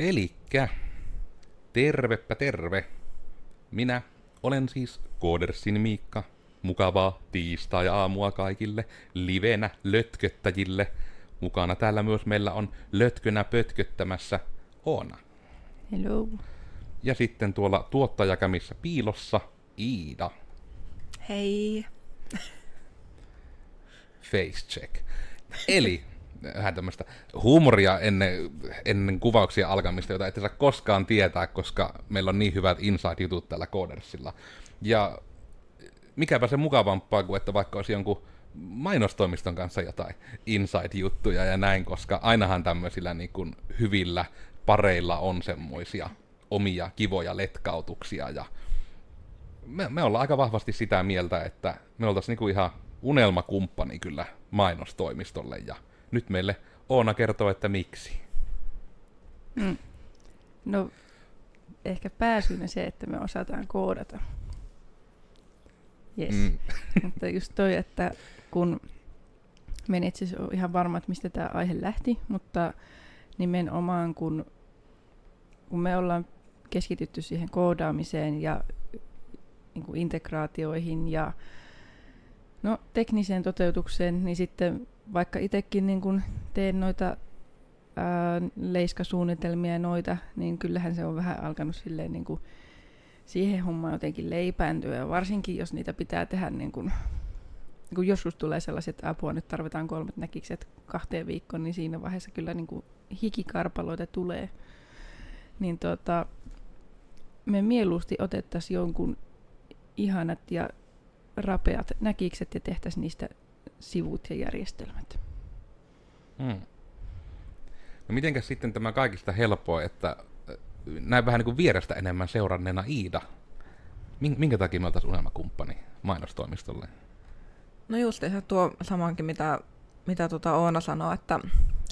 Elikkä, tervepä terve. Minä olen siis Koodersin Miikka. Mukavaa tiistai-aamua kaikille livenä lötköttäjille. Mukana täällä myös meillä on lötkönä pötköttämässä Oona. Hello. Ja sitten tuolla tuottajakämissä piilossa Iida. Hei. Face check. Eli vähän tämmöistä huumoria ennen, ennen kuvauksia alkamista, jota ette saa koskaan tietää, koska meillä on niin hyvät inside-jutut täällä Codersilla. Ja mikäpä se mukavampaa kuin, että vaikka olisi jonkun mainostoimiston kanssa jotain inside-juttuja ja näin, koska ainahan tämmöisillä niin kuin hyvillä pareilla on semmoisia omia kivoja letkautuksia ja me, me ollaan aika vahvasti sitä mieltä, että me oltaisiin niinku ihan unelmakumppani kyllä mainostoimistolle ja nyt meille Oona kertoo, että miksi. Mm. No, ehkä pääsyynä se, että me osataan koodata. Yes. Mm. Mutta just toi, että kun me en itse ole ihan varma, että mistä tämä aihe lähti, mutta nimenomaan kun, kun me ollaan keskitytty siihen koodaamiseen ja niin kuin integraatioihin ja no, tekniseen toteutukseen, niin sitten vaikka itsekin niin kuin teen noita ää, leiskasuunnitelmia ja noita, niin kyllähän se on vähän alkanut silleen niin siihen hommaan jotenkin leipääntyä. Ja varsinkin, jos niitä pitää tehdä niin kuin, niin kuin joskus tulee sellaiset, että apua, nyt tarvitaan kolmet näkikset kahteen viikkoon, niin siinä vaiheessa kyllä niin hikikarpaloita tulee. Niin tota, me mieluusti otettaisiin jonkun ihanat ja rapeat näkikset ja tehtäisiin niistä sivut ja järjestelmät. Hmm. No mitenkäs sitten tämä kaikista helpoa, että äh, näin vähän niin kuin vierestä enemmän seuranneena Iida. Minkä takia me oltaisiin unelmakumppani mainostoimistolle? No just tuo samankin, mitä, mitä tuota Oona sanoi, että,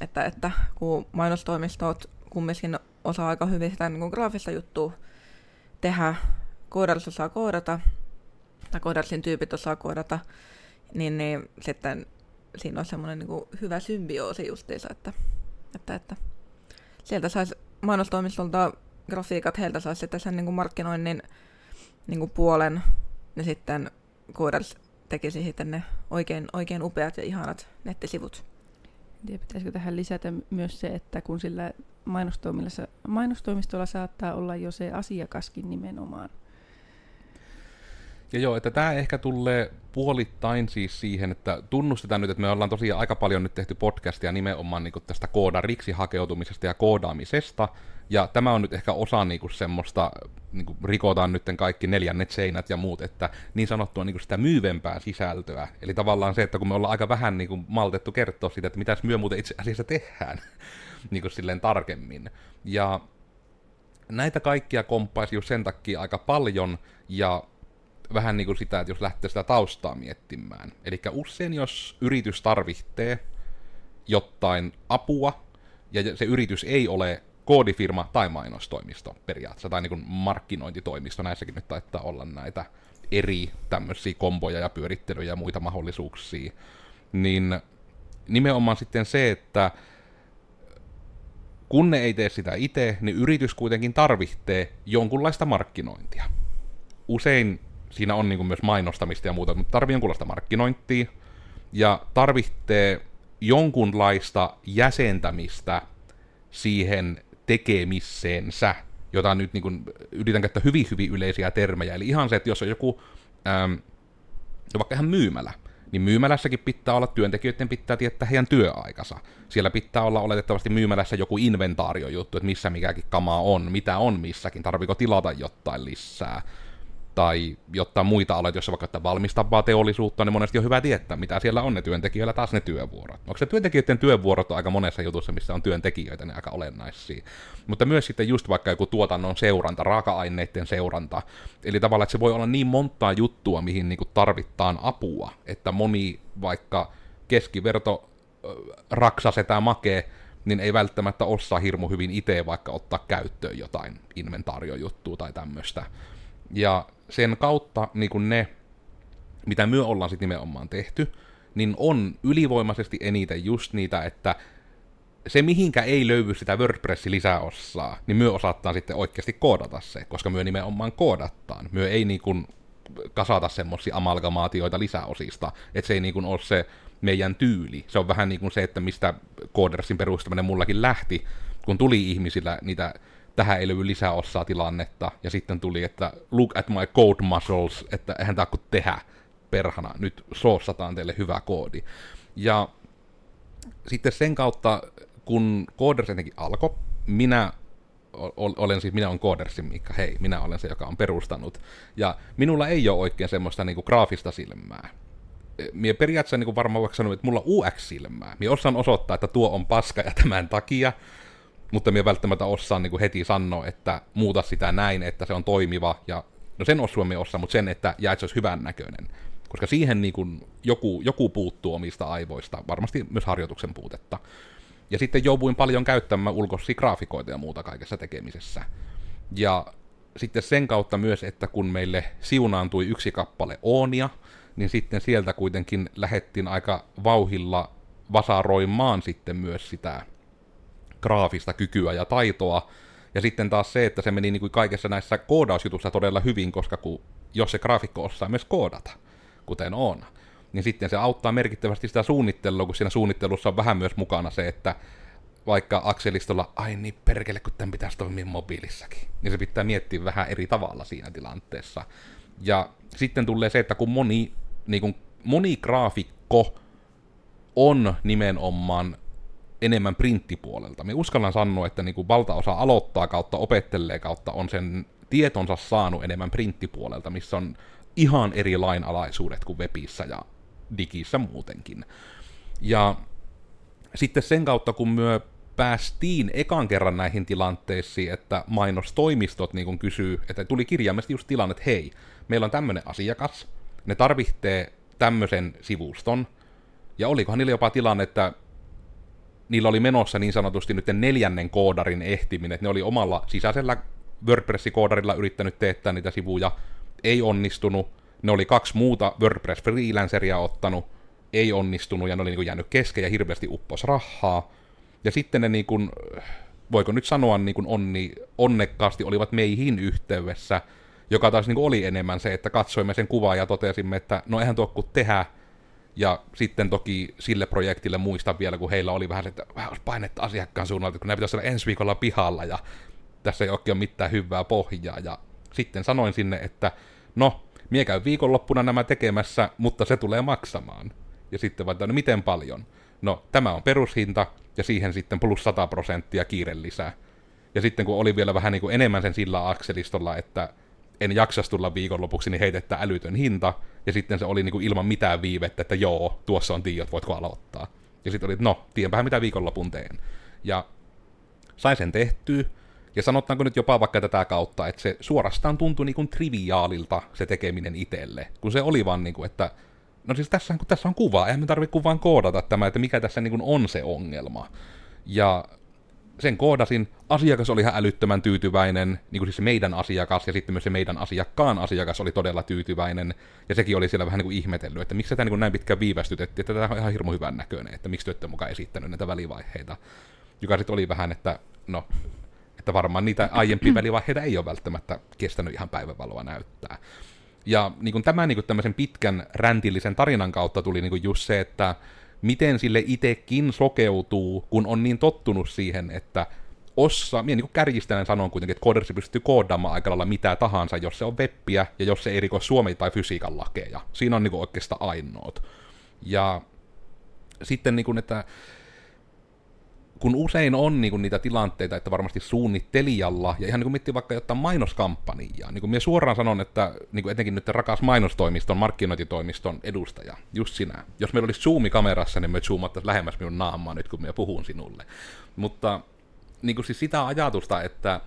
että, että kun mainostoimistot kumminkin osaa aika hyvin sitä niin kuin graafista juttua tehdä, koodarissa saa koodata, tai koodarsin tyypit osaa koodata, niin, niin sitten siinä on semmoinen niin hyvä symbioosi justiinsa, että, että, että sieltä saisi mainostoimistolta grafiikat, heiltä saisi sitten sen niin kuin markkinoinnin niin kuin puolen, ja sitten Coders tekisi sitten ne oikein, oikein upeat ja ihanat nettisivut. Ja pitäisikö tähän lisätä myös se, että kun sillä mainostoimistolla saattaa olla jo se asiakaskin nimenomaan, ja joo, että tämä ehkä tulee puolittain siis siihen, että tunnustetaan nyt, että me ollaan tosiaan aika paljon nyt tehty podcastia nimenomaan niin tästä koodariksi hakeutumisesta ja koodaamisesta, ja tämä on nyt ehkä osa niin kuin semmoista, niin kuin rikotaan nyt kaikki neljännet seinät ja muut, että niin sanottua niin kuin sitä myyvempää sisältöä. Eli tavallaan se, että kun me ollaan aika vähän niin kuin maltettu kertoa siitä, että mitäs myö muuten itse asiassa tehdään, niin kuin silleen tarkemmin. Ja näitä kaikkia komppaisi just sen takia aika paljon, ja vähän niin kuin sitä, että jos lähtee sitä taustaa miettimään. Eli usein jos yritys tarvitsee jotain apua, ja se yritys ei ole koodifirma tai mainostoimisto periaatteessa, tai niin kuin markkinointitoimisto, näissäkin nyt taitaa olla näitä eri tämmöisiä komboja ja pyörittelyjä ja muita mahdollisuuksia, niin nimenomaan sitten se, että kun ne ei tee sitä itse, niin yritys kuitenkin tarvitsee jonkunlaista markkinointia. Usein siinä on niin kuin myös mainostamista ja muuta, mutta tarvii jonkunlaista markkinointia ja tarvitsee jonkunlaista jäsentämistä siihen tekemiseensä, jota nyt niin kuin, yritän käyttää hyvin hyvin yleisiä termejä. Eli ihan se, että jos on joku, ähm, vaikka ihan myymälä, niin myymälässäkin pitää olla, työntekijöiden pitää tietää heidän työaikansa. Siellä pitää olla oletettavasti myymälässä joku inventaariojuttu, että missä mikäkin kamaa on, mitä on missäkin, tarviko tilata jotain lisää tai jotta muita alat, jos vaikka että valmistavaa teollisuutta, niin monesti on hyvä tietää, mitä siellä on ne työntekijöillä taas ne työvuorot. Onko se työntekijöiden työvuorot on aika monessa jutussa, missä on työntekijöitä, ne aika olennaisia. Mutta myös sitten just vaikka joku tuotannon seuranta, raaka-aineiden seuranta. Eli tavallaan, että se voi olla niin montaa juttua, mihin niin tarvitaan apua, että moni vaikka keskiverto raksasetä makee, niin ei välttämättä osaa hirmu hyvin itse vaikka ottaa käyttöön jotain inventaariojuttua tai tämmöistä. Ja sen kautta niin kuin ne, mitä myö ollaan sitten nimenomaan tehty, niin on ylivoimaisesti eniten just niitä, että se, mihinkä ei löydy sitä WordPressin lisäosaa, niin myö osaattaa sitten oikeasti koodata se, koska myö nimenomaan koodattaan. Myö ei niin kuin kasata semmoisia amalgamaatioita lisäosista, että se ei niin kuin ole se meidän tyyli. Se on vähän niin kuin se, että mistä Codersin perustaminen mullakin lähti, kun tuli ihmisillä niitä tähän ei löydy lisäosaa tilannetta, ja sitten tuli, että look at my code muscles, että eihän tämä kuin tehdä perhana, nyt soossataan teille hyvä koodi. Ja sitten sen kautta, kun Coders jotenkin alkoi, minä olen siis, minä olen Codersin Mikka, hei, minä olen se, joka on perustanut. Ja minulla ei ole oikein semmoista niin kuin, graafista silmää. Mie periaatteessa kuin varmaan vaikka sanoin, että mulla UX-silmää. Mie osaan osoittaa, että tuo on paska ja tämän takia, mutta minä välttämättä osaan niin kuin heti sanoa, että muuta sitä näin, että se on toimiva, ja no sen osua minä osaan, mutta sen, että jää, että se olisi hyvän näköinen. Koska siihen niin kuin joku, joku puuttuu omista aivoista, varmasti myös harjoituksen puutetta. Ja sitten jouduin paljon käyttämään ulkoisia graafikoita ja muuta kaikessa tekemisessä. Ja sitten sen kautta myös, että kun meille siunaantui yksi kappale Oonia, niin sitten sieltä kuitenkin lähettiin aika vauhilla vasaroimaan sitten myös sitä graafista kykyä ja taitoa. Ja sitten taas se, että se meni niin kuin kaikessa näissä koodausjutussa todella hyvin, koska kun, jos se graafikko osaa myös koodata, kuten on, niin sitten se auttaa merkittävästi sitä suunnittelua, kun siinä suunnittelussa on vähän myös mukana se, että vaikka akselistolla, ai niin perkele, kun tämän pitäisi toimia mobiilissakin, niin se pitää miettiä vähän eri tavalla siinä tilanteessa. Ja sitten tulee se, että kun moni, niin kun moni graafikko on nimenomaan enemmän printtipuolelta. Me uskallan sanoa, että niin kuin valtaosa aloittaa kautta opettelee kautta on sen tietonsa saanut enemmän printtipuolelta, missä on ihan eri lainalaisuudet kuin webissä ja digissä muutenkin. Ja sitten sen kautta, kun myö päästiin ekan kerran näihin tilanteisiin, että mainostoimistot niin kysyy, että tuli kirjaimesti just tilanne, että hei, meillä on tämmöinen asiakas, ne tarvitsee tämmöisen sivuston, ja olikohan niillä jopa tilanne, että niillä oli menossa niin sanotusti nyt neljännen koodarin ehtiminen, että ne oli omalla sisäisellä WordPress-koodarilla yrittänyt teettää niitä sivuja, ei onnistunut, ne oli kaksi muuta WordPress-freelanceria ottanut, ei onnistunut ja ne oli niin jäänyt kesken ja hirveästi uppos rahaa. Ja sitten ne niin kuin, voiko nyt sanoa niin kuin onni, onnekkaasti olivat meihin yhteydessä, joka taas niin kuin oli enemmän se, että katsoimme sen kuvaa ja totesimme, että no eihän tuo kun tehdä. Ja sitten toki sille projektille muistan vielä, kun heillä oli vähän että vähän olisi painetta asiakkaan suunnalta, kun ne pitäisi olla ensi viikolla pihalla ja tässä ei oikein ole mitään hyvää pohjaa. Ja sitten sanoin sinne, että no, mie käy viikonloppuna nämä tekemässä, mutta se tulee maksamaan. Ja sitten vaikka, no miten paljon? No, tämä on perushinta, ja siihen sitten plus 100 prosenttia kiire lisää. Ja sitten kun oli vielä vähän niin kuin enemmän sen sillä akselistolla, että en jaksas tulla viikonlopuksi, niin heitettä älytön hinta, ja sitten se oli niin kuin ilman mitään viivettä, että joo, tuossa on tiedot, voitko aloittaa. Ja sitten oli, no, tiedänpähän mitä viikonlopun teen. Ja sai sen tehtyä, ja sanotaanko nyt jopa vaikka tätä kautta, että se suorastaan tuntui niin kuin triviaalilta se tekeminen itselle, kun se oli vaan niin kuin, että no siis tässä, kun tässä on kuva, eihän me tarvitse kuvaan koodata tämä, että mikä tässä niin kuin on se ongelma. Ja sen koodasin, asiakas oli ihan älyttömän tyytyväinen, niin kuin siis se meidän asiakas, ja sitten myös se meidän asiakkaan asiakas oli todella tyytyväinen, ja sekin oli siellä vähän niin kuin ihmetellyt, että miksi tätä niin kuin näin pitkään viivästytettiin, että tämä on ihan hirmu hyvän näköinen, että miksi te mukaan esittänyt näitä välivaiheita. Joka sitten oli vähän, että no, että varmaan niitä aiempia välivaiheita ei ole välttämättä kestänyt ihan päivänvaloa näyttää. Ja niin kuin tämä niin kuin tämmöisen pitkän räntillisen tarinan kautta tuli niin kuin just se, että miten sille itekin sokeutuu, kun on niin tottunut siihen, että ossa, minä niin kärjistelen sanon kuitenkin, että koodersi pystyy koodaamaan aika lailla mitä tahansa, jos se on webbiä ja jos se ei riko suomi- tai fysiikan lakeja. Siinä on niin kuin oikeastaan ainoat. Ja sitten, niin kuin, että kun usein on niin kuin niitä tilanteita, että varmasti suunnittelijalla, ja ihan niin kuin miettii vaikka jotain mainoskampanjaa, niin kuin minä suoraan sanon, että niin kuin etenkin nyt rakas mainostoimiston, markkinointitoimiston edustaja, just sinä. Jos meillä olisi zoomi kamerassa, niin me zoomattaisiin lähemmäs minun naamaa nyt, kun minä puhun sinulle. Mutta niin kuin siis sitä ajatusta, että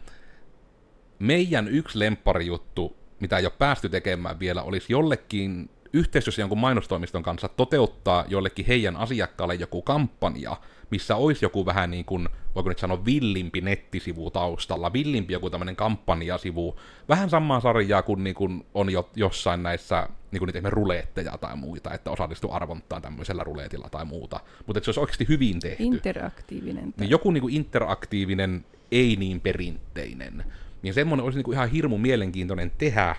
meidän yksi lempparijuttu, mitä ei ole päästy tekemään vielä, olisi jollekin yhteistyössä jonkun mainostoimiston kanssa toteuttaa jollekin heidän asiakkaalle joku kampanja, missä olisi joku vähän niin kuin, voiko nyt sanoa, villimpi nettisivu taustalla, villimpi joku tämmöinen kampanjasivu, vähän samaa sarjaa kuin, niin kuin on jo, jossain näissä niin kuin niitä ruleetteja tai muita, että osallistuu arvontaan tämmöisellä ruleetilla tai muuta. Mutta että se olisi oikeasti hyvin tehty. Interaktiivinen. Niin joku niin kuin interaktiivinen, ei niin perinteinen. Niin semmoinen olisi niin kuin ihan hirmu mielenkiintoinen tehdä,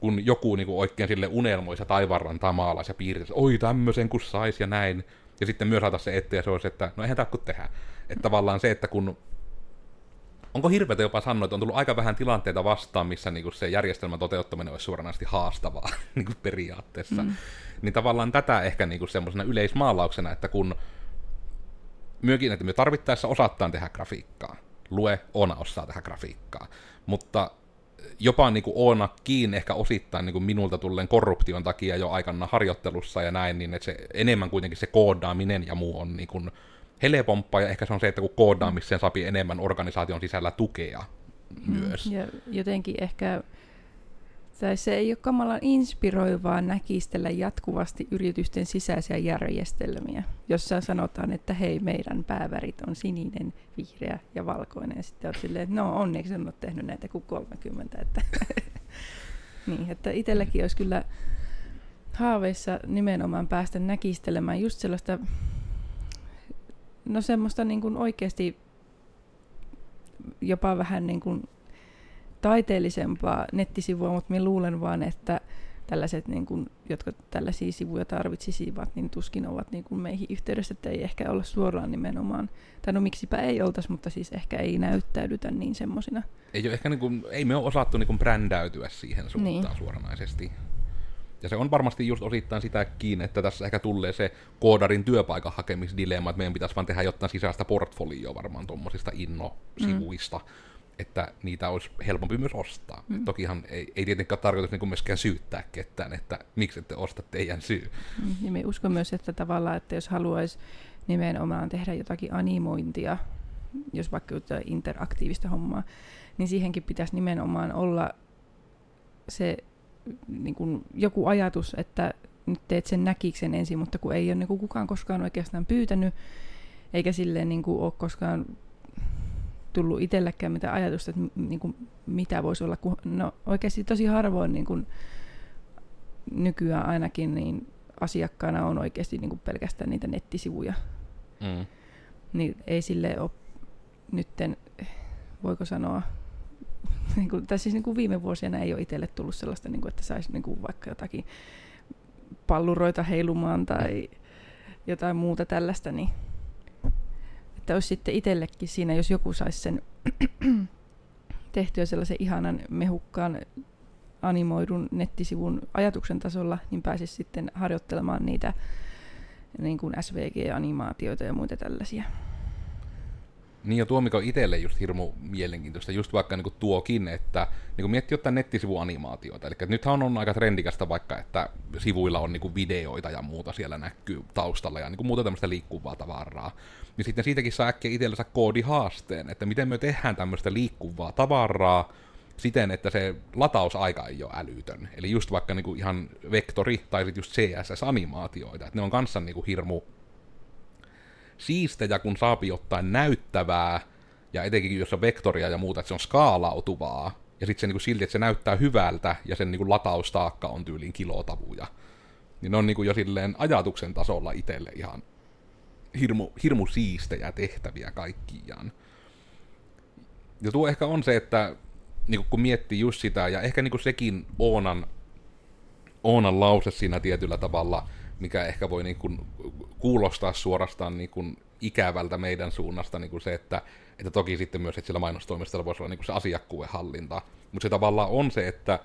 kun joku niin kuin oikein sille unelmoisi ja taivaanrantaa maalaisi ja piirtäisi, oi tämmöisen kun sais ja näin. Ja sitten myös saada se eteen ja se olisi, että no eihän tämä kun tehdä. Että tavallaan se, että kun onko hirveätä jopa sanoa, että on tullut aika vähän tilanteita vastaan, missä niinku se järjestelmän toteuttaminen olisi suoranaisesti haastavaa niinku periaatteessa. Mm. Niin tavallaan tätä ehkä niinku semmoisena yleismaalauksena, että kun myökin, että me tarvittaessa osataan tehdä grafiikkaa. Lue, Oona osaa tehdä grafiikkaa. Mutta jopa niin kuin Oonakin ehkä osittain niin kuin minulta tulleen korruption takia jo aikana harjoittelussa ja näin, niin että se enemmän kuitenkin se koodaaminen ja muu on niin helpompaa, ja ehkä se on se, että kun koodaamiseen saa enemmän organisaation sisällä tukea myös. Ja jotenkin ehkä, tai se ei ole kamalan inspiroivaa näkistellä jatkuvasti yritysten sisäisiä järjestelmiä, jossa sanotaan, että hei, meidän päävärit on sininen, vihreä ja valkoinen. Ja sitten olet silleen, että no onneksi en ole tehnyt näitä kuin 30. Että niin, että itselläkin olisi kyllä haaveissa nimenomaan päästä näkistelemään just sellaista No semmoista niin kuin oikeasti jopa vähän niin kuin taiteellisempaa nettisivua, mutta minä luulen vaan, että tällaiset, niin kuin, jotka tällaisia sivuja tarvitsisivat, niin tuskin ovat niin kuin meihin yhteydessä, että ei ehkä olla suoraan nimenomaan, tai no miksipä ei oltaisi, mutta siis ehkä ei näyttäydytä niin semmoisina. Ei, ole ehkä niin kuin, ei me ole osattu niin kuin brändäytyä siihen suuntaan niin. suoranaisesti. Ja se on varmasti just osittain sitäkin, että tässä ehkä tulee se koodarin työpaikan hakemisdilemma, että meidän pitäisi vaan tehdä jotain sisäistä portfolioa varmaan tuommoisista innosivuista, mm. Että niitä olisi helpompi myös ostaa. Mm. Tokihan ei, ei tietenkään tarkoitus niin myöskään syyttää ketään, että miksi ette osta teidän syy. Mm. Ja me uskon myös, että tavallaan, että jos haluaisi nimenomaan tehdä jotakin animointia, jos vaikka jotain interaktiivista hommaa, niin siihenkin pitäisi nimenomaan olla se niin kuin joku ajatus, että nyt teet sen näkiksen ensin, mutta kun ei ole niin kuin kukaan koskaan oikeastaan pyytänyt, eikä silleen niin kuin ole koskaan tullut itselläkään mitään ajatusta, että niin kuin mitä voisi olla. Kun, no oikeasti tosi harvoin niin kuin nykyään ainakin niin asiakkaana on oikeasti niin kuin pelkästään niitä nettisivuja. Mm. Niin ei sille ole nytten, voiko sanoa, niin kuin, tai siis niin kuin viime vuosina ei ole itselle tullut sellaista, niin kuin, että saisi niin kuin vaikka jotakin palluroita heilumaan tai jotain muuta tällaista, niin että olisi sitten itsellekin siinä, jos joku saisi sen tehtyä sellaisen ihanan mehukkaan animoidun nettisivun ajatuksen tasolla, niin pääsisi sitten harjoittelemaan niitä niin kuin SVG-animaatioita ja muita tällaisia. Niin ja tuo, mikä on itselle just hirmu mielenkiintoista, just vaikka niin tuokin, että niin miettii jotain nettisivuanimaatioita. Eli nythän on aika trendikästä vaikka, että sivuilla on niin videoita ja muuta siellä näkyy taustalla ja niin muuta tämmöistä liikkuvaa tavaraa. Niin sitten siitäkin saa äkkiä itsellensä koodihaasteen, että miten me tehdään tämmöistä liikkuvaa tavaraa, siten, että se latausaika ei ole älytön. Eli just vaikka niinku ihan vektori tai sitten just CSS-animaatioita, että ne on kanssa niinku hirmu siistejä, kun saapi jotain näyttävää, ja etenkin jos on vektoria ja muuta, että se on skaalautuvaa, ja sitten se niin silti, että se näyttää hyvältä, ja sen niin lataustaakka on tyyliin kilotavuja. Niin ne on niin jo silleen ajatuksen tasolla itselle ihan hirmu, hirmu siistejä tehtäviä kaikkiaan. Ja tuo ehkä on se, että niin kun miettii just sitä, ja ehkä niin sekin Oonan, Oonan lause siinä tietyllä tavalla, mikä ehkä voi niin kuin kuulostaa suorastaan niin kuin ikävältä meidän suunnasta niin kuin se, että, että toki sitten myös, että sillä mainostoimistolla voisi olla niin kuin se asiakkuuden hallinta. Mutta se tavallaan on se, että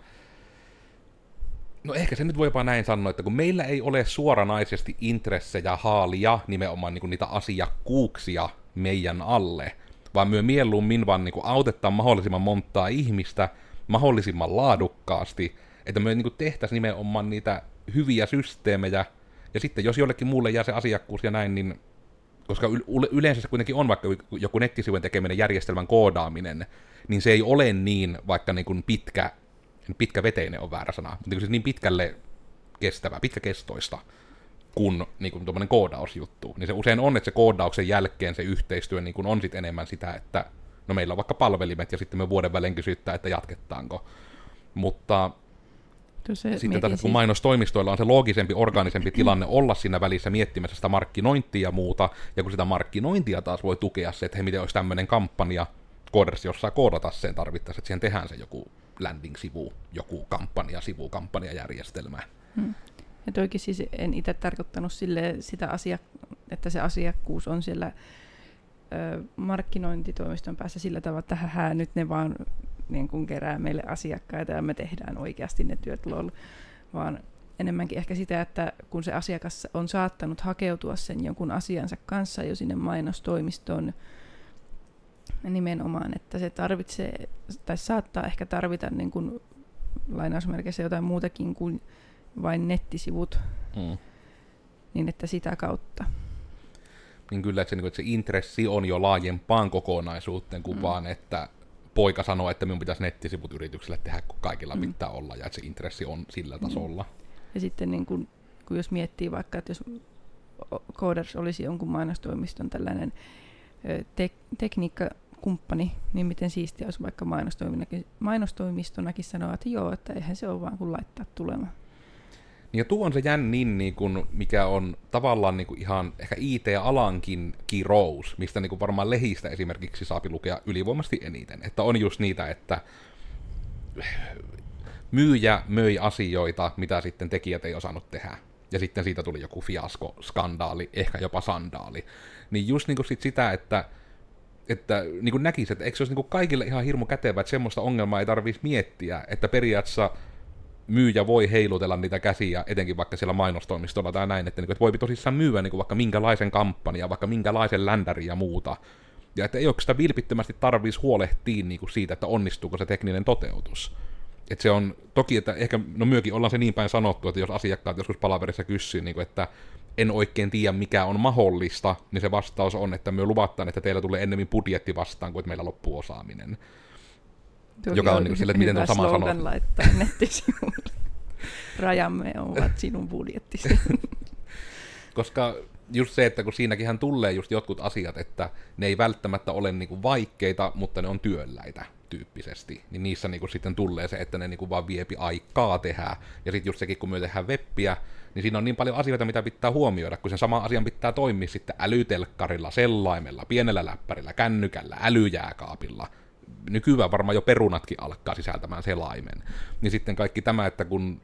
No ehkä se nyt voi jopa näin sanoa, että kun meillä ei ole suoranaisesti intressejä haalia nimenomaan niin kuin niitä asiakkuuksia meidän alle, vaan myö mieluummin vaan niin kuin autetaan mahdollisimman montaa ihmistä mahdollisimman laadukkaasti, että me niin tehtäisiin nimenomaan niitä hyviä systeemejä, ja sitten jos jollekin muulle jää se asiakkuus ja näin, niin koska yleensä se kuitenkin on vaikka joku nettisivujen tekeminen, järjestelmän koodaaminen, niin se ei ole niin vaikka niin kuin pitkä, pitkä veteinen on väärä sana, mutta niin, niin pitkälle kestävä, pitkäkestoista kuin, niin kuin tuommoinen koodausjuttu. Niin se usein on, että se koodauksen jälkeen se yhteistyö niin kuin on sitten enemmän sitä, että no meillä on vaikka palvelimet ja sitten me vuoden välein kysyttää, että jatketaanko. Mutta sitten taas, kun mainostoimistoilla on se loogisempi, orgaanisempi tilanne olla siinä välissä miettimässä sitä markkinointia ja muuta, ja kun sitä markkinointia taas voi tukea se, että hei, miten olisi tämmöinen kampanja, koodersi jossain koodata sen tarvittaessa, että siihen tehdään se joku landing-sivu, joku kampanja-sivu, kampanjajärjestelmä. Hmm. Ja toikin siis en itse tarkoittanut sille sitä asia, että se asiakkuus on siellä ö, markkinointitoimiston päässä sillä tavalla, että hähä, nyt ne vaan niin kun kerää meille asiakkaita ja me tehdään oikeasti ne työt lol, vaan enemmänkin ehkä sitä, että kun se asiakas on saattanut hakeutua sen jonkun asiansa kanssa jo sinne mainostoimistoon, nimenomaan, että se tarvitsee, tai saattaa ehkä tarvita niin kuin, lainausmerkeissä jotain muutakin kuin vain nettisivut, mm. niin että sitä kautta. Niin kyllä, että se, niin että se intressi on jo laajempaan kokonaisuuteen kuin mm. vaan, että poika sanoo, että minun pitäisi nettisivut yritykselle tehdä, kun kaikilla mm. pitää olla, ja että se intressi on sillä mm. tasolla. Ja sitten niin kun, kun jos miettii vaikka, että jos Coders olisi jonkun mainostoimiston tällainen tek- tekniikkakumppani, niin miten siistiä olisi vaikka mainostoimistonakin sanoa, että joo, että eihän se ole vaan kuin laittaa tulemaan. Niin ja tuo on se jännin, niin kuin, mikä on tavallaan niin kuin ihan ehkä IT-alankin kirous, mistä niin kuin varmaan lehistä esimerkiksi saapi lukea ylivoimasti eniten. Että on just niitä, että myyjä möi asioita, mitä sitten tekijät ei osannut tehdä. Ja sitten siitä tuli joku fiasko, skandaali, ehkä jopa sandaali. Niin just niin kuin sit sitä, että että niin kuin näkisi, että eikö se olisi niin kuin kaikille ihan hirmu kätevä, että semmoista ongelmaa ei tarvitsisi miettiä, että periaatteessa myyjä voi heilutella niitä käsiä, etenkin vaikka siellä mainostoimistolla tai näin, että, niin kuin, että voi tosissaan myyä niin kuin vaikka minkälaisen kampanjan, vaikka minkälaisen ländärin ja muuta. Ja että ei sitä vilpittömästi tarvitsisi huolehtia niin kuin siitä, että onnistuuko se tekninen toteutus. Että se on, toki, että ehkä, no myökin ollaan se niin päin sanottu, että jos asiakkaat joskus palaverissa kysyy, niin kuin, että en oikein tiedä mikä on mahdollista, niin se vastaus on, että me luvataan, että teillä tulee ennemmin budjetti vastaan kuin että meillä loppuu osaaminen. Tuo joka on niin sille, että miten tuon sama sanoo. laittaa nettisivuille. Rajamme ovat sinun budjettisi. Koska just se, että kun siinäkin tulee just jotkut asiat, että ne ei välttämättä ole niinku vaikeita, mutta ne on työlläitä tyyppisesti, niin niissä niinku sitten tulee se, että ne niinku vaan viepi aikaa tehdä. Ja sitten just sekin, kun me tehdään webbiä, niin siinä on niin paljon asioita, mitä pitää huomioida, kun sen sama asian pitää toimia sitten älytelkkarilla, sellaimella, pienellä läppärillä, kännykällä, älyjääkaapilla – nykyään varmaan jo perunatkin alkaa sisältämään selaimen. Niin sitten kaikki tämä, että kun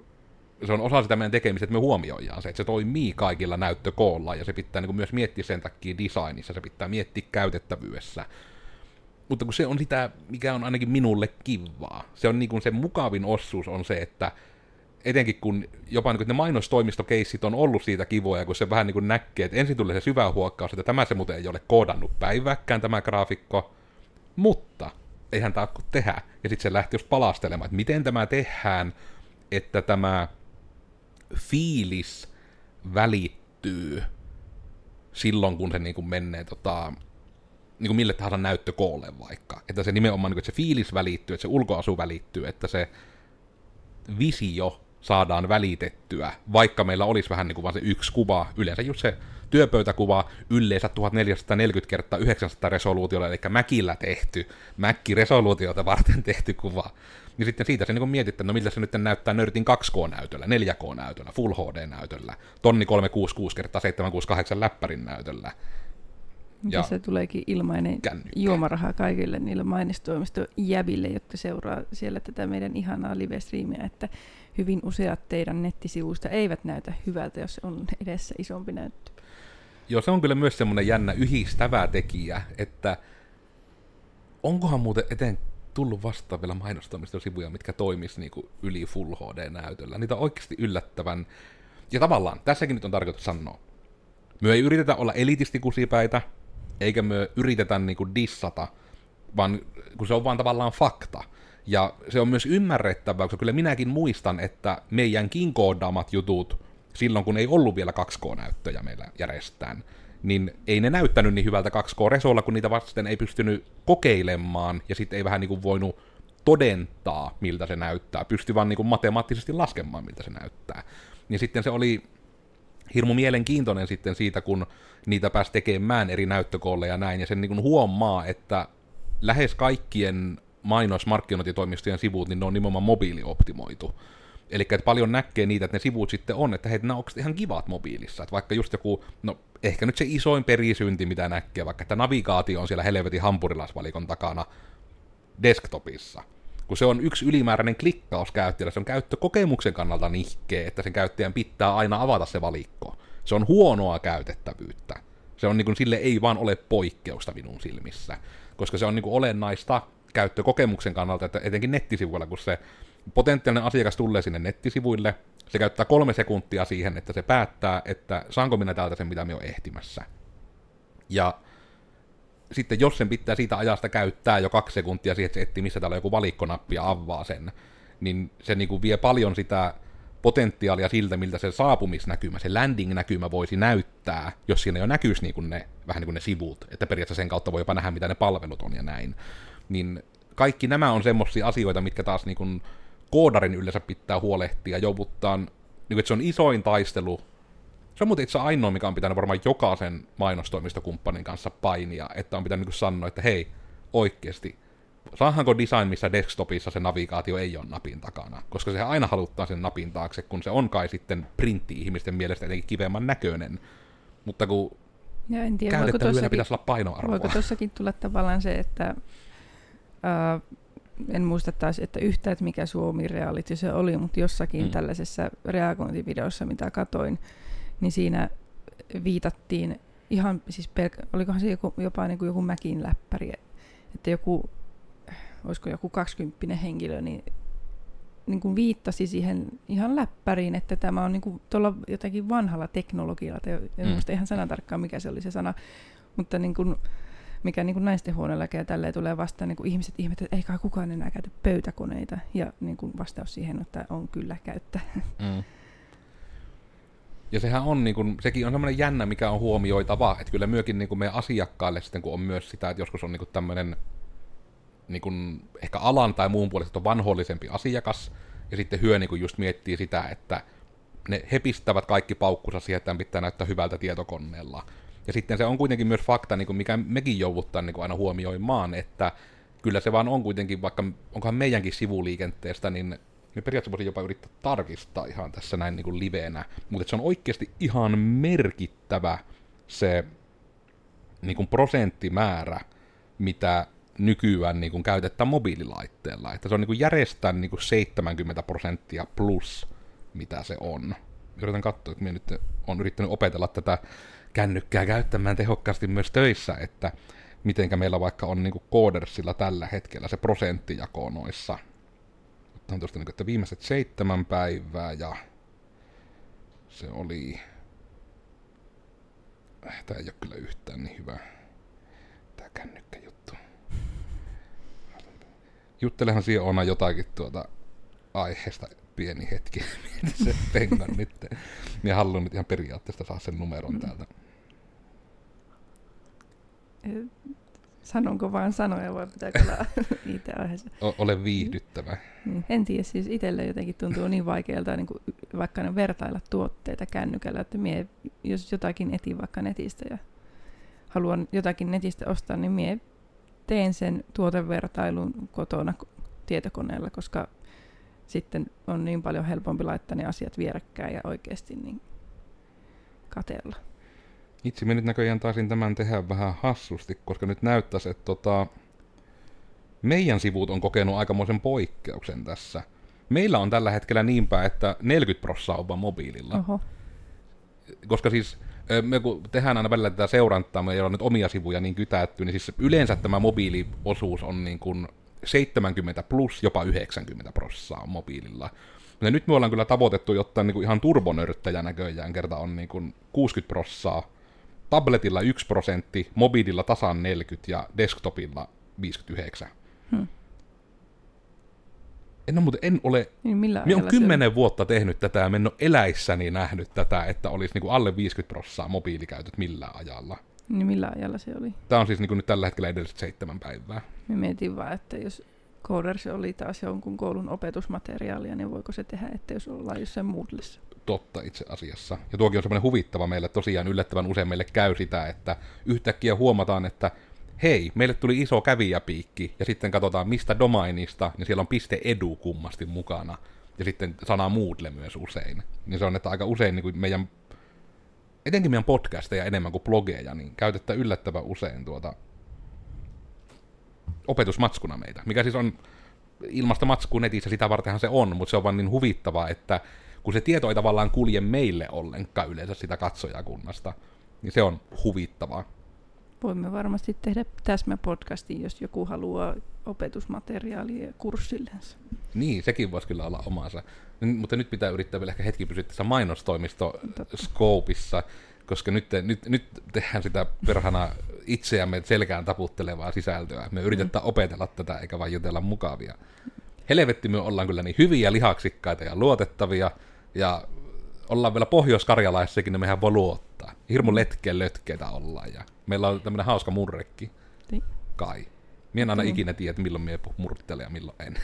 se on osa sitä meidän tekemistä, että me huomioidaan se, että se toimii kaikilla näyttökoolla, ja se pitää niin kuin myös miettiä sen takia designissa, se pitää miettiä käytettävyydessä. Mutta kun se on sitä, mikä on ainakin minulle kivaa. Se on niin kuin se mukavin osuus on se, että etenkin kun jopa niin kuin ne mainostoimistokeissit on ollut siitä kivoja, kun se vähän niin kuin näkee, että ensin tulee se syvä huokkaus, että tämä se muuten ei ole koodannut päiväkään tämä graafikko, mutta eihän tämä ole tehdä. Ja sitten se lähti just palastelemaan, että miten tämä tehdään, että tämä fiilis välittyy silloin, kun se niin menee tota, niin kuin mille tahansa näyttökoolle vaikka. Että se nimenomaan, niin kuin, että se fiilis välittyy, että se ulkoasu välittyy, että se visio saadaan välitettyä, vaikka meillä olisi vähän niin kuin vaan se yksi kuva, yleensä just se työpöytäkuva yleensä 1440 kertaa 900 resoluutiolla, eli Mäkillä tehty, Mäkki-resoluutiota varten tehty kuva. Niin sitten siitä se niin mietit, että no miltä se nyt näyttää nörtin 2K-näytöllä, 4K-näytöllä, Full HD-näytöllä, tonni 366 kertaa 768 läppärin näytöllä. Ja se tuleekin ilmainen kännykkä. juomaraha kaikille niille mainostoimistojäville, jotka seuraa siellä tätä meidän ihanaa live-striimiä, että hyvin useat teidän nettisivuista eivät näytä hyvältä, jos on edessä isompi näyttö. Joo, se on kyllä myös semmoinen jännä yhdistävä tekijä, että onkohan muuten eteen tullut vastaan vielä mainostamisto-sivuja, mitkä toimis niinku yli Full HD-näytöllä. Niitä on oikeasti yllättävän... Ja tavallaan, tässäkin nyt on tarkoitus sanoa. Me ei yritetä olla elitistikusipäitä, eikä me yritetä niinku dissata, vaan kun se on vaan tavallaan fakta. Ja se on myös ymmärrettävää, koska kyllä minäkin muistan, että meidänkin koodaamat jutut silloin, kun ei ollut vielä 2K-näyttöjä meillä järjestään, niin ei ne näyttänyt niin hyvältä 2K-resoilla, kun niitä vasten ei pystynyt kokeilemaan, ja sitten ei vähän niin kuin voinut todentaa, miltä se näyttää. Pysty vaan niin kuin matemaattisesti laskemaan, miltä se näyttää. Ja sitten se oli hirmu mielenkiintoinen sitten siitä, kun niitä pääsi tekemään eri näyttökoolle ja näin, ja sen niin kuin huomaa, että lähes kaikkien mainos- markkinointitoimistojen sivut, niin ne on nimenomaan mobiilioptimoitu. Eli että paljon näkee niitä, että ne sivut sitten on, että hei, nämä ihan kivat mobiilissa. Että vaikka just joku, no ehkä nyt se isoin perisynti, mitä näkee, vaikka että navigaatio on siellä helvetin hampurilaisvalikon takana desktopissa. Kun se on yksi ylimääräinen klikkaus käyttäjällä, se on käyttökokemuksen kannalta nihkeä, että sen käyttäjän pitää aina avata se valikko. Se on huonoa käytettävyyttä. Se on niin kuin, sille ei vaan ole poikkeusta minun silmissä, koska se on niin kuin olennaista käyttökokemuksen kannalta, että etenkin nettisivuilla, kun se potentiaalinen asiakas tulee sinne nettisivuille, se käyttää kolme sekuntia siihen, että se päättää, että saanko minä täältä sen, mitä me on ehtimässä. Ja sitten jos sen pitää siitä ajasta käyttää jo kaksi sekuntia siihen, että se etsii, missä täällä joku valikkonappi ja avaa sen, niin se niin kuin vie paljon sitä potentiaalia siltä, miltä se saapumisnäkymä, se landing-näkymä voisi näyttää, jos siinä jo näkyisi niin kuin ne, vähän niin kuin ne sivut, että periaatteessa sen kautta voi jopa nähdä, mitä ne palvelut on ja näin. Niin kaikki nämä on semmoisia asioita, mitkä taas niin kuin koodarin yleensä pitää huolehtia, jouduttaan, niin kuin, että se on isoin taistelu. Se on muuten itse ainoa, mikä on pitänyt varmaan jokaisen mainostoimistokumppanin kanssa painia, että on pitänyt niin sanoa, että hei, oikeasti, saahanko design, missä desktopissa se navigaatio ei ole napin takana, koska se aina haluttaa sen napin taakse, kun se on kai sitten printti-ihmisten mielestä jotenkin kivemman näköinen. Mutta kun ja en tiedä, käytettävyydellä pitäisi olla painoarvoa. Voiko tuossakin tulla tavallaan se, että uh, en muista taas, että yhtä, että mikä Suomi reality se oli, mutta jossakin mm. tällaisessa reagointivideossa, mitä katoin, niin siinä viitattiin ihan, siis pelk- olikohan se joku, jopa niin kuin joku mäkin läppäri, että joku, olisiko joku kaksikymppinen henkilö, niin, niin kuin viittasi siihen ihan läppäriin, että tämä on niin kuin tuolla jotakin vanhalla teknologialla, en mm. muista ihan sanatarkkaan mikä se oli se sana, mutta niin kuin, mikä niin kuin naisten huoneella ja tälleen tulee vastaan, niin kuin ihmiset ihmettä, että ei kai kukaan enää käytä pöytäkoneita. Ja niin kuin vastaus siihen, että on kyllä käyttä. Mm. Ja sehän on, niin kuin, sekin on semmoinen jännä, mikä on huomioitava, että kyllä myöskin niin kuin meidän asiakkaille sitten, kun on myös sitä, että joskus on niin kuin tämmöinen niin kuin ehkä alan tai muun puolesta on vanhollisempi asiakas, ja sitten hyö niin kuin just miettii sitä, että ne hepistävät kaikki paukkunsa siihen, että pitää näyttää hyvältä tietokoneella. Ja sitten se on kuitenkin myös fakta, niin kuin mikä mekin jouduttaa niin kuin aina huomioimaan, että kyllä se vaan on kuitenkin, vaikka onkohan meidänkin sivuliikenteestä, niin me periaatteessa voisin jopa yrittää tarkistaa ihan tässä näin niin kuin liveenä, mutta se on oikeasti ihan merkittävä se niin kuin prosenttimäärä, mitä nykyään niin kuin käytetään mobiililaitteella. Että se on niin kuin järjestään niin kuin 70 prosenttia plus, mitä se on. Yritän katsoa, että minä nyt olen yrittänyt opetella tätä kännykkää käyttämään tehokkaasti myös töissä, että mitenkä meillä vaikka on niin koodersilla tällä hetkellä se prosenttijako noissa. Ottaen tuosta, niin että viimeiset seitsemän päivää ja se oli... Äh, Tämä ei ole kyllä yhtään niin hyvä. Tämä kännykkäjuttu. Juttelehan siihen ona jotakin tuota aiheesta pieni hetki. Mietin se pengan nyt. Minä haluan nyt ihan periaatteessa saa sen numeron mm. täältä. Sanonko vaan sanoja vai pitääkö olla itse aiheessa? Ole viihdyttävä. Niin, en tiedä, siis itselle jotenkin tuntuu niin vaikealta niin kuin vaikka ne vertailla tuotteita kännykällä, että mie, jos jotakin etin vaikka netistä ja haluan jotakin netistä ostaa, niin mie teen sen tuotevertailun kotona tietokoneella, koska sitten on niin paljon helpompi laittaa ne asiat vierekkäin ja oikeasti niin katella. Itse minä nyt näköjään taisin tämän tehdä vähän hassusti, koska nyt näyttäisi, että tota, meidän sivut on kokenut aikamoisen poikkeuksen tässä. Meillä on tällä hetkellä niinpä, että 40 prosenttia on vaan mobiililla. Oho. Koska siis me kun tehdään aina välillä tätä seurantaa, me on nyt omia sivuja niin kytätty, niin siis yleensä tämä mobiiliosuus on niin kuin 70 plus jopa 90 prossaa on mobiililla. Ja nyt me ollaan kyllä tavoitettu jotta niin kuin ihan turbonörttäjä näköjään, kerta on niin kuin 60 prossaa, tabletilla 1 prosentti, mobiililla tasan 40 ja desktopilla 59. Hmm. En, ole, muuten, en ole, niin minä olen kymmenen vuotta tehnyt tätä ja en ole eläissäni nähnyt tätä, että olisi niin kuin alle 50 prossaa mobiilikäytöt millään ajalla. Niin millä ajalla se oli? Tämä on siis niin kuin nyt tällä hetkellä edelliset seitsemän päivää. Mä mietin vaan, että jos Coders oli taas jonkun koulun opetusmateriaalia, niin voiko se tehdä, että jos ollaan jossain Moodlessa? Totta itse asiassa. Ja tuokin on semmoinen huvittava meille, tosiaan yllättävän usein meille käy sitä, että yhtäkkiä huomataan, että hei, meille tuli iso kävijäpiikki, ja sitten katsotaan mistä domainista, niin siellä on piste edu kummasti mukana. ja sitten sana Moodle myös usein. Niin se on, että aika usein niin kuin meidän, etenkin meidän podcasteja enemmän kuin blogeja, niin käytetään yllättävän usein tuota opetusmatskuna meitä, mikä siis on ilmasta matsku netissä, sitä vartenhan se on, mutta se on vaan niin huvittavaa, että kun se tieto ei tavallaan kulje meille ollenkaan yleensä sitä katsojakunnasta, niin se on huvittavaa. Voimme varmasti tehdä täsmäpodcastin, jos joku haluaa opetusmateriaalia kurssillensa. Niin, sekin voisi kyllä olla omansa. Mutta nyt pitää yrittää vielä ehkä hetki pysyä tässä mainostoimisto Scopeissa, koska nyt, nyt, nyt tehdään sitä perhana itseämme selkään taputtelevaa sisältöä. Me yritetään mm. opetella tätä eikä vain jutella mukavia. Helvetti me ollaan kyllä niin hyviä, lihaksikkaita ja luotettavia, ja ollaan vielä pohjois-karjalaissakin, niin mehän voi luottaa. Hirmu letkeen lötkeitä ollaan, ja meillä on tämmöinen hauska murrekki. Niin. Kai. Mie en aina mm. ikinä tiedä, milloin mie murttelen ja milloin en.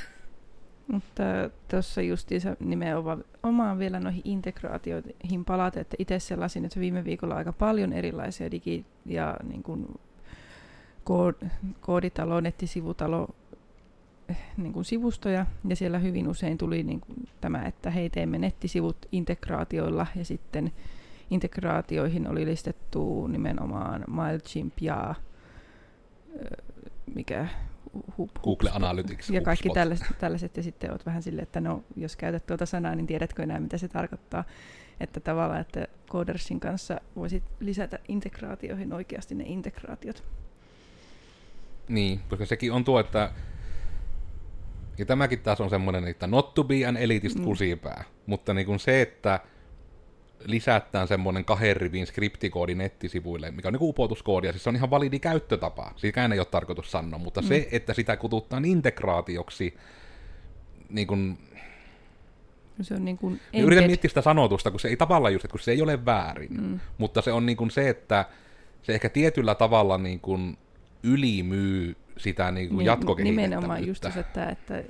Mutta tuossa justiinsa nimenomaan vielä noihin integraatioihin palata, että itse sellaisin, että viime viikolla aika paljon erilaisia digi- ja niin kuin kood- kooditalo, nettisivutalo niin kuin sivustoja, ja siellä hyvin usein tuli niin kuin tämä, että hei teemme nettisivut integraatioilla, ja sitten integraatioihin oli listettu nimenomaan MailChimp ja mikä hu, Google Analytics. Ja kaikki tällaiset, tällaiset, ja sitten olet vähän silleen, että no, jos käytät tuota sanaa, niin tiedätkö enää, mitä se tarkoittaa. Että tavallaan, että Codersin kanssa voisit lisätä integraatioihin oikeasti ne integraatiot. Niin, koska sekin on tuo, että ja tämäkin taas on semmoinen, että not to be an elitist mm. kusipää, mutta niin kuin se, että lisätään semmoinen kahden rivin skriptikoodi nettisivuille, mikä on niin upotuskoodi, ja siis se on ihan validi käyttötapa. Siitäkään ei ole tarkoitus sanoa, mutta mm. se, että sitä kututtaa integraatioksi, niin kuin, se on niin kuin embed... Yritän miettiä sitä sanotusta, kun se ei tavallaan just, kun se ei ole väärin, mm. mutta se on niin kuin se, että se ehkä tietyllä tavalla niin kuin ylimyy sitä niin kuin niin, Nimenomaan just se, että, että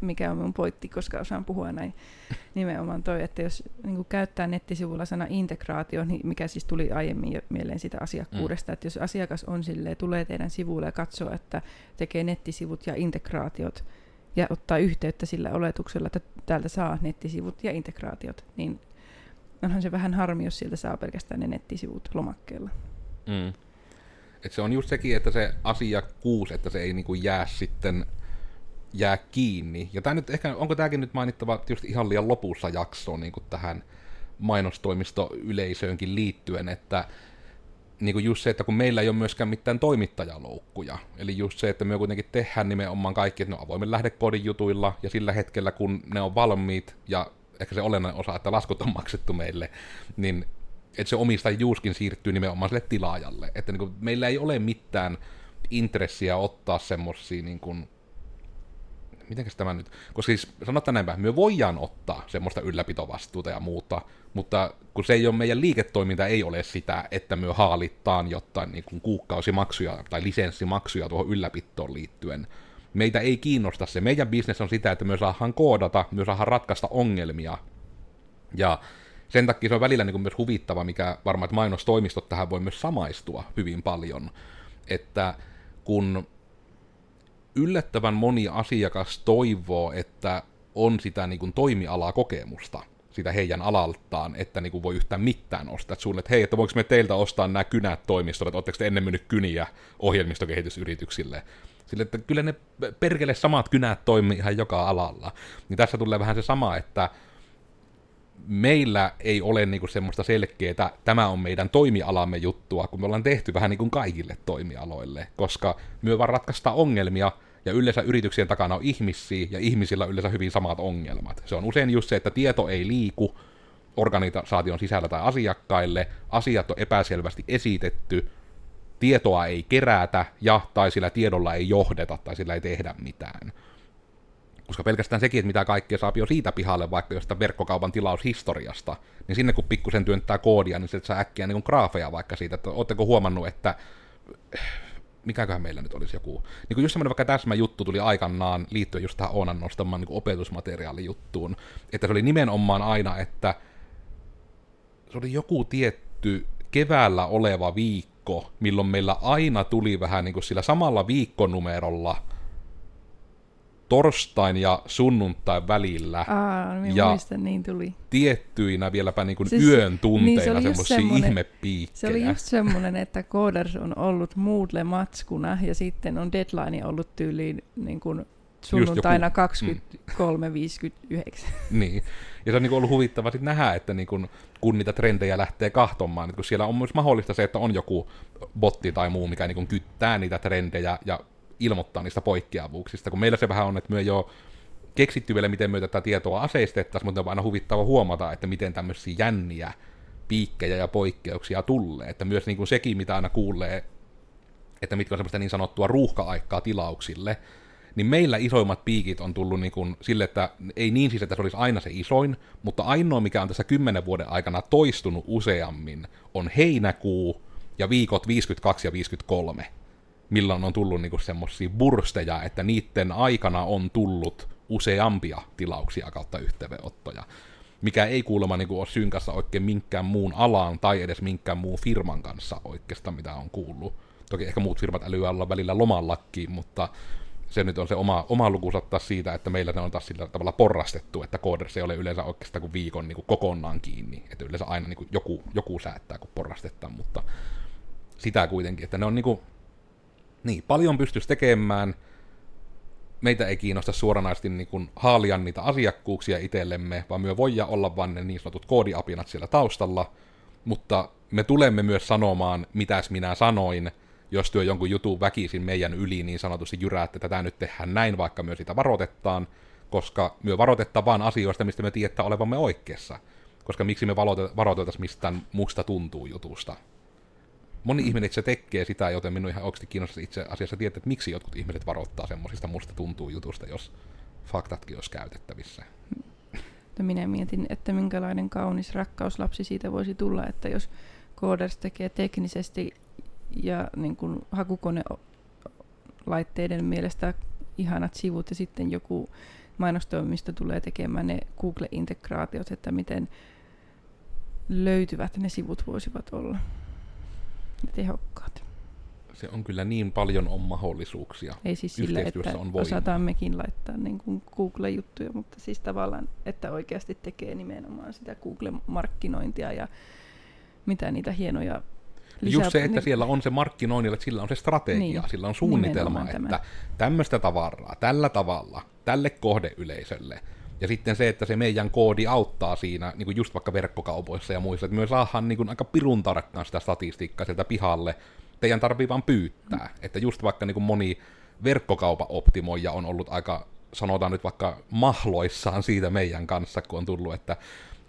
mikä on mun pointti, koska osaan puhua näin nimenomaan toi, että jos niin käyttää nettisivulla sana integraatio, niin mikä siis tuli aiemmin jo mieleen sitä asiakkuudesta, mm. että jos asiakas on silleen, tulee teidän sivulle ja katsoo, että tekee nettisivut ja integraatiot, ja ottaa yhteyttä sillä oletuksella, että täältä saa nettisivut ja integraatiot, niin onhan se vähän harmi, jos sieltä saa pelkästään ne nettisivut lomakkeella. Mm. Et se on just sekin, että se asiakkuus, että se ei niinku jää sitten jää kiinni. Ja tää nyt ehkä, onko tämäkin nyt mainittava just ihan liian lopussa jaksoon niin tähän mainostoimistoyleisöönkin liittyen, että niin kuin just se, että kun meillä ei ole myöskään mitään toimittajaloukkuja, eli just se, että me kuitenkin tehdään nimenomaan kaikki, että ne on avoimen lähdekoodin jutuilla, ja sillä hetkellä, kun ne on valmiit, ja ehkä se olennainen osa, että laskut on maksettu meille, niin että se omistajuuskin siirtyy nimenomaan sille tilaajalle. Että niin kuin, meillä ei ole mitään intressiä ottaa semmosia niin mitenkäs tämä nyt, koska siis sanotaan näinpä, me voidaan ottaa semmoista ylläpitovastuuta ja muuta, mutta kun se ei ole meidän liiketoiminta, ei ole sitä, että me haalittaan jotain niin kuin kuukausimaksuja tai lisenssimaksuja tuohon ylläpitoon liittyen. Meitä ei kiinnosta se. Meidän bisnes on sitä, että me saadaan koodata, me saadaan ratkaista ongelmia. Ja sen takia se on välillä niin kuin myös huvittava, mikä varmaan, että mainostoimistot tähän voi myös samaistua hyvin paljon. Että kun yllättävän moni asiakas toivoo, että on sitä niin kuin toimialaa kokemusta sitä heidän alaltaan, että niin kuin voi yhtään mitään ostaa. Että sulle, että hei, että voinko me teiltä ostaa nämä kynät toimistolle, että oletteko te ennen myynyt kyniä ohjelmistokehitysyrityksille. Sille, että kyllä ne perkele samat kynät toimii ihan joka alalla. Niin tässä tulee vähän se sama, että meillä ei ole niinku semmoista selkeää, tämä on meidän toimialamme juttua, kun me ollaan tehty vähän niin kuin kaikille toimialoille, koska me vaan ratkaistaan ongelmia, ja yleensä yrityksien takana on ihmisiä, ja ihmisillä on yleensä hyvin samat ongelmat. Se on usein just se, että tieto ei liiku organisaation sisällä tai asiakkaille, asiat on epäselvästi esitetty, tietoa ei kerätä, ja tai sillä tiedolla ei johdeta, tai sillä ei tehdä mitään. Koska pelkästään sekin, että mitä kaikkea saa jo siitä pihalle, vaikka jostain verkkokaupan tilaushistoriasta, niin sinne kun pikkusen työntää koodia, niin se saa äkkiä niin graafeja vaikka siitä, että ootteko huomannut, että mikäköhän meillä nyt olisi joku, niin kuin just semmoinen vaikka täsmä juttu tuli aikanaan liittyen just tähän Oonan nostamaan niin opetusmateriaalijuttuun, että se oli nimenomaan aina, että se oli joku tietty keväällä oleva viikko, milloin meillä aina tuli vähän niin kuin sillä samalla viikkonumerolla torstain ja sunnuntain välillä Aa, no minä Ja- muistan, niin tuli. tiettyinä vieläpä niin kuin Siis- yön niin, tunteina se oli just semmoisia ihmepiikkejä. Se oli just semmoinen, että Coders on ollut Moodle-matskuna ja sitten on deadline ollut tyyliin niin kuin sunnuntaina joku- 23.59. Niin. Ja se on niin ollut huvittava sit nähdä, että niin kun, kun niitä trendejä lähtee kahtomaan, että kun siellä on myös mahdollista se, että on joku botti tai muu, mikä niin kyttää niitä trendejä ja ilmoittaa niistä poikkeavuuksista. Kun meillä se vähän on, että me ei ole keksitty vielä, miten me tätä tietoa aseistettaisiin, mutta on aina huvittava huomata, että miten tämmöisiä jänniä piikkejä ja poikkeuksia tulee. Että myös niin kuin sekin, mitä aina kuulee, että mitkä on semmoista niin sanottua ruuhka-aikaa tilauksille, niin meillä isoimmat piikit on tullut niin kuin sille, että ei niin siis, että se olisi aina se isoin, mutta ainoa, mikä on tässä kymmenen vuoden aikana toistunut useammin, on heinäkuu ja viikot 52 ja 53, milloin on tullut niin semmoisia bursteja, että niiden aikana on tullut useampia tilauksia kautta yhteydenottoja, mikä ei kuulemma niin kuin ole synkassa oikein minkään muun alaan tai edes minkään muun firman kanssa oikeastaan, mitä on kuullut. Toki ehkä muut firmat älyää olla välillä lomallakin, mutta se nyt on se oma, oma luku ottaa siitä, että meillä ne on taas sillä tavalla porrastettu, että Coders ei ole yleensä oikeastaan kuin viikon niin kuin kokonaan kiinni, että yleensä aina niin kuin joku, joku säättää, kun porrastetaan, mutta sitä kuitenkin, että ne on niin kuin, niin, paljon pystyisi tekemään, meitä ei kiinnosta suoranaisesti niin kuin haalia niitä asiakkuuksia itsellemme, vaan me voidaan olla vain ne niin sanotut koodiapinat siellä taustalla, mutta me tulemme myös sanomaan, mitäs minä sanoin, jos työ jonkun jutun väkisin meidän yli niin sanotusti jyrää, että tätä nyt tehdään näin, vaikka myös sitä varoitetaan, koska me varoitetaan vaan asioista, mistä me tiedetään olevamme oikeassa. Koska miksi me varoitetaan mistään musta tuntuu jutusta. Moni ihminen itse tekee sitä, joten minun ihan oikeasti kiinnostaa itse asiassa tietää, että miksi jotkut ihmiset varoittaa semmoisista musta tuntuu jutusta, jos faktatkin olisi käytettävissä. Mutta minä mietin, että minkälainen kaunis rakkauslapsi siitä voisi tulla, että jos Coders tekee teknisesti ja niin kuin hakukonelaitteiden mielestä ihanat sivut ja sitten joku mainostoimisto tulee tekemään ne Google-integraatiot, että miten löytyvät ne sivut voisivat olla ja tehokkaat. Se on kyllä niin paljon on mahdollisuuksia. Ei siis Yhteistyössä että on voimaa. osataan mekin laittaa niin kuin Google-juttuja, mutta siis tavallaan, että oikeasti tekee nimenomaan sitä Google-markkinointia ja mitä niitä hienoja lisää... Just se, että niin- siellä on se markkinoinnilla, että sillä on se strategia, Niin, sillä on suunnitelma, että tämä. tämmöistä tavaraa tällä tavalla, tälle kohdeyleisölle. Ja sitten se, että se meidän koodi auttaa siinä, niin kuin just vaikka verkkokaupoissa ja muissa, että me saadaan niin kuin aika pirun tarkkaan sitä statistiikkaa sieltä pihalle. Teidän tarvii vaan pyytää. Että just vaikka niin kuin moni verkkokaupan optimoija on ollut aika, sanotaan nyt vaikka mahloissaan siitä meidän kanssa, kun on tullut, että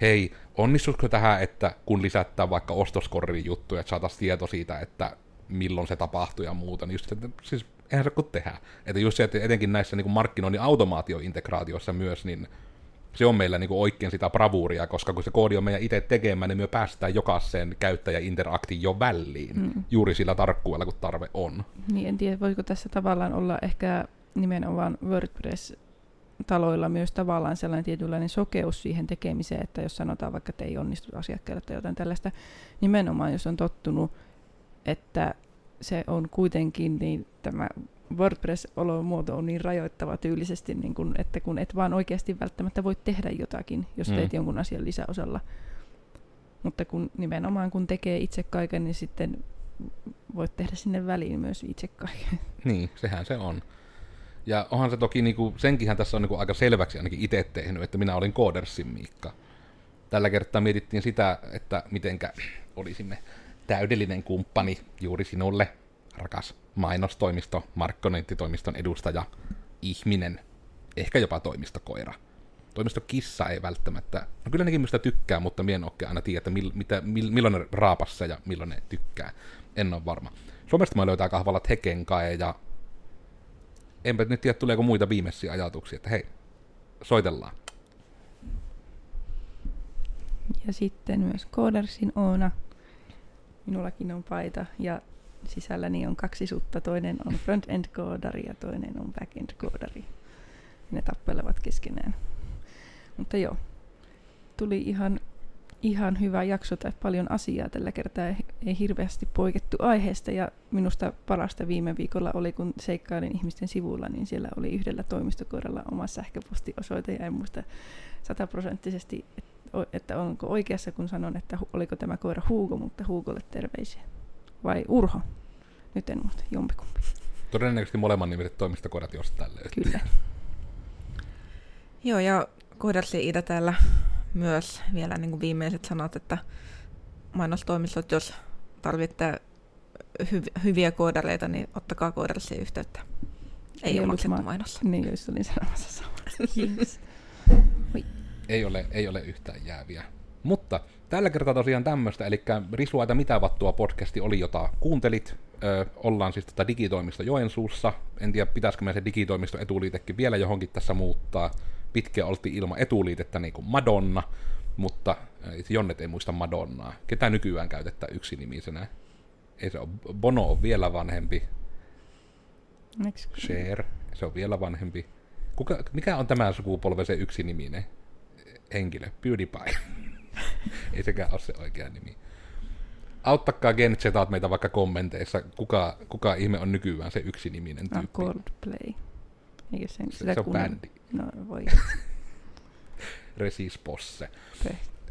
hei, onnistuisiko tähän, että kun lisättää vaikka ostoskorriin juttuja, että saataisiin tieto siitä, että milloin se tapahtuu ja muuta, niin just, että siis eihän se kun tehdä. Että just se, että etenkin näissä niin markkinoinnin automaatiointegraatioissa myös, niin se on meillä niin oikein sitä bravuuria, koska kun se koodi on meidän itse tekemään, niin me päästään jokaiseen käyttäjäinteraktiin jo väliin, mm. juuri sillä tarkkuudella, kun tarve on. Niin en tiedä, voiko tässä tavallaan olla ehkä nimenomaan WordPress-taloilla myös tavallaan sellainen tietynlainen sokeus siihen tekemiseen, että jos sanotaan vaikka, että ei onnistu asiakkaille tai jotain tällaista, nimenomaan jos on tottunut, että se on kuitenkin niin tämä WordPress-olomuoto on niin rajoittava tyylisesti, niin kun, että kun et vaan oikeasti välttämättä voi tehdä jotakin, jos Mm. teet jonkun asian lisäosalla. Mutta kun nimenomaan kun tekee itse kaiken, niin sitten voit tehdä sinne väliin myös itse kaiken. Niin, sehän se on. Ja onhan se toki, niinku, senkinhän tässä on niinku aika selväksi ainakin itse tehnyt, että minä olin Codersin Miikka. Tällä kertaa mietittiin sitä, että mitenkä olisimme täydellinen kumppani juuri sinulle, rakas mainostoimisto, markkinointitoimiston edustaja, ihminen, ehkä jopa toimistokoira. Toimistokissa ei välttämättä, no kyllä nekin mistä tykkää, mutta mien oikein aina tiedä, että mil, mitä, mil, milloin ne raapassa ja milloin ne tykkää. En ole varma. Suomesta mä löytää kahvalat Hekenkae ja enpä nyt tiedä, tuleeko muita viimeisiä ajatuksia, että hei, soitellaan. Ja sitten myös Codersin Oona. Minullakin on paita ja sisälläni on kaksi sutta. Toinen on front-end koodari ja toinen on back-end koodari. Ne tappelevat keskenään. Mutta joo, tuli ihan ihan hyvä jakso tai paljon asiaa tällä kertaa. Ei, hirveästi poikettu aiheesta ja minusta parasta viime viikolla oli, kun seikkailin ihmisten sivuilla, niin siellä oli yhdellä toimistokohdalla oma sähköpostiosoite ja en muista sataprosenttisesti, että onko oikeassa, kun sanon, että oliko tämä koira Huugo, mutta Huugolle terveisiä. Vai Urho? Nyt en muista, jompikumpi. Todennäköisesti molemmat nimiset toimistokohdat jostain löytyy. Kyllä. Joo, ja kohdatsi Ida täällä myös vielä niin kuin viimeiset sanat, että mainostoimistot, jos tarvitte hyv- hyviä koodareita, niin ottakaa koodarille yhteyttä. Ei, ei ole maksettu ma- mainos. Niin, jos olin sanomassa samassa. ei, ole, ei ole yhtään jääviä. Mutta tällä kertaa tosiaan tämmöistä, eli Risuaita mitä vattua podcasti oli, jota kuuntelit. Ö, ollaan siis tätä digitoimisto Joensuussa. En tiedä, pitäisikö me se digitoimisto etuliitekin vielä johonkin tässä muuttaa pitkään oltiin ilman etuliitettä niin kuin Madonna, mutta Jonnet ei muista Madonnaa. Ketä nykyään käytetään yksinimisenä? Ei se ole, Bono on vielä vanhempi. Cher, se on vielä vanhempi. Kuka, mikä on tämän sukupolven se yksiniminen henkilö? PewDiePie. ei sekään ole se oikea nimi. Auttakaa Genzetat meitä vaikka kommenteissa, kuka, kuka ihme on nykyään se yksiniminen ah, tyyppi. Coldplay. Eikö sen, se, se on kunnon... bändi. No voi. Resisposse.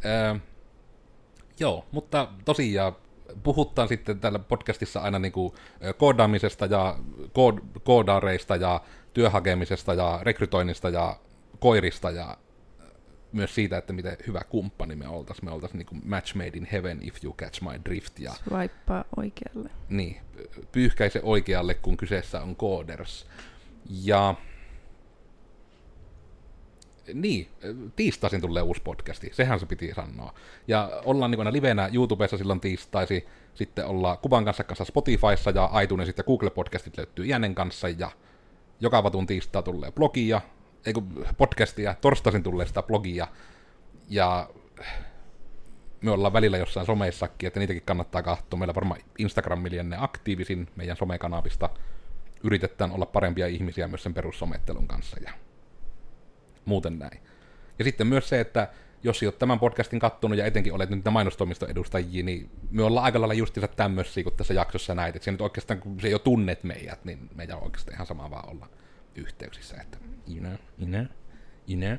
Öö, joo, mutta tosiaan puhutaan sitten tällä podcastissa aina niin kuin koodaamisesta ja kood, koodaareista ja työhakemisesta ja rekrytoinnista ja koirista ja myös siitä, että miten hyvä kumppani me oltaisiin. Me oltaisiin niin match made in heaven if you catch my drift. Ja, Swipea oikealle. Niin, pyyhkäise oikealle, kun kyseessä on coders. Ja niin, tiistaisin tulee uusi podcasti, sehän se piti sanoa. Ja ollaan niin livenä YouTubessa silloin tiistaisi, sitten ollaan Kuvan kanssa kanssa Spotifyssa ja iTunesit ja Google Podcastit löytyy Jänen kanssa ja joka vatun tiistaa tulee blogia, ei kun podcastia, torstaisin tulee sitä blogia ja me ollaan välillä jossain someissakin, että niitäkin kannattaa katsoa. Meillä varmaan Instagram lienne aktiivisin meidän somekanavista. Yritetään olla parempia ihmisiä myös sen perussomettelun kanssa ja muuten näin. Ja sitten myös se, että jos olet tämän podcastin kattonut ja etenkin olet nyt mainostoimiston edustajia, niin me ollaan aika lailla justiinsa tämmöisiä, kun tässä jaksossa näit, että se nyt oikeastaan, kun se jo tunnet meidät, niin meidän on oikeastaan ihan sama vaan olla yhteyksissä, että you know, you know, you know,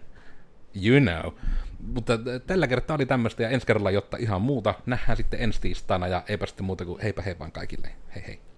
you know. Mutta tällä kertaa oli tämmöistä ja ensi kerralla jotta ihan muuta. Nähdään sitten ensi tiistaina ja eipä sitten muuta kuin heipä hei vaan kaikille. Hei hei.